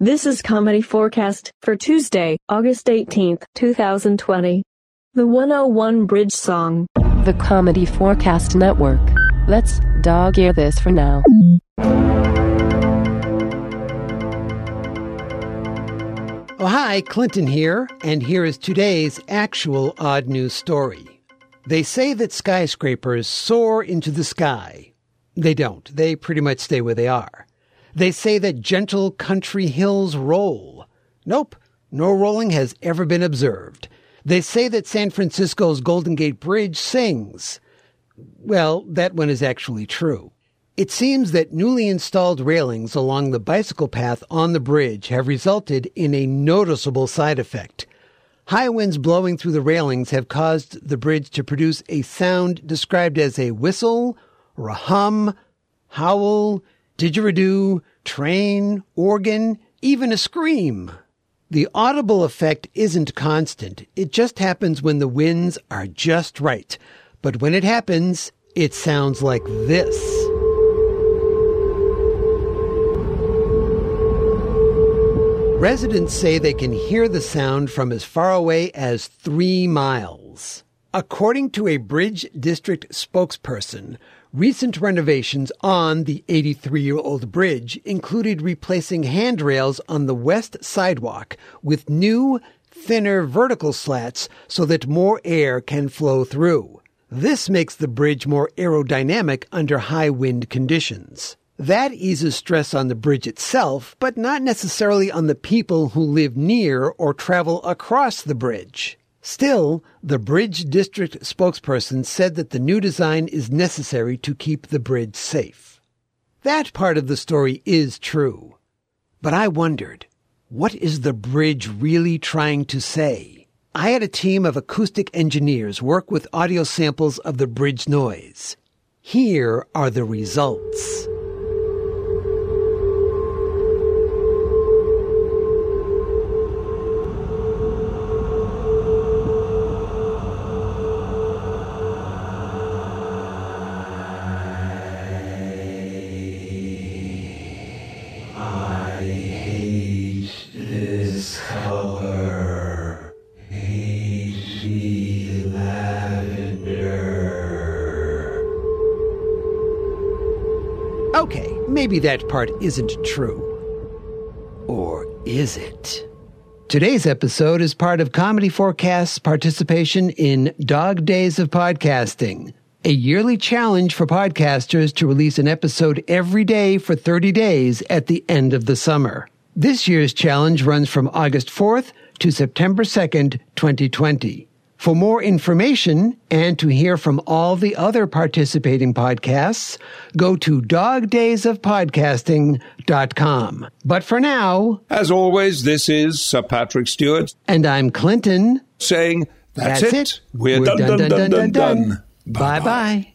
This is comedy4cast for Tuesday, August 18th, 2020. The 101 Bridge Song. The comedy4cast Network. Let's dog ear this for now. Oh, hi, Clinton here, and here is today's actual odd news story. They say that skyscrapers soar into the sky. They don't. They pretty much stay where they are. They say that gentle country hills roll. Nope, no rolling has ever been observed. They say that San Francisco's Golden Gate Bridge sings. Well, that one is actually true. It seems that newly installed railings along the bicycle path on the bridge have resulted in a noticeable side effect. High winds blowing through the railings have caused the bridge to produce a sound described as a whistle or a hum, howl, didgeridoo, train, organ, even a scream. The audible effect isn't constant. It just happens when the winds are just right. But when it happens, it sounds like this. Residents say they can hear the sound from as far away as three miles. According to a Bridge District spokesperson, recent renovations on the 83 year old bridge included replacing handrails on the west sidewalk with new, thinner vertical slats so that more air can flow through. This makes the bridge more aerodynamic under high wind conditions. That eases stress on the bridge itself, but not necessarily on the people who live near or travel across the bridge. Still, the Bridge District spokesperson said that the new design is necessary to keep the bridge safe. That part of the story is true. But I wondered, what is the bridge really trying to say? I had a team of acoustic engineers work with audio samples of the bridge noise. Here are the results. Okay, maybe that part isn't true. Or is it? Today's episode is part of comedy4cast's participation in Dog Days of Podcasting, a yearly challenge for podcasters to release an episode every day for 30 days at the end of the summer. This year's challenge runs from August 4th to September 2nd, 2020. For more information and to hear from all the other participating podcasts, go to dogdaysofpodcasting.com. But for now, As always, this is Sir Patrick Stewart and I'm Clinton. saying, That's, That's it. it. We're, done, done, done, done, done. Bye bye.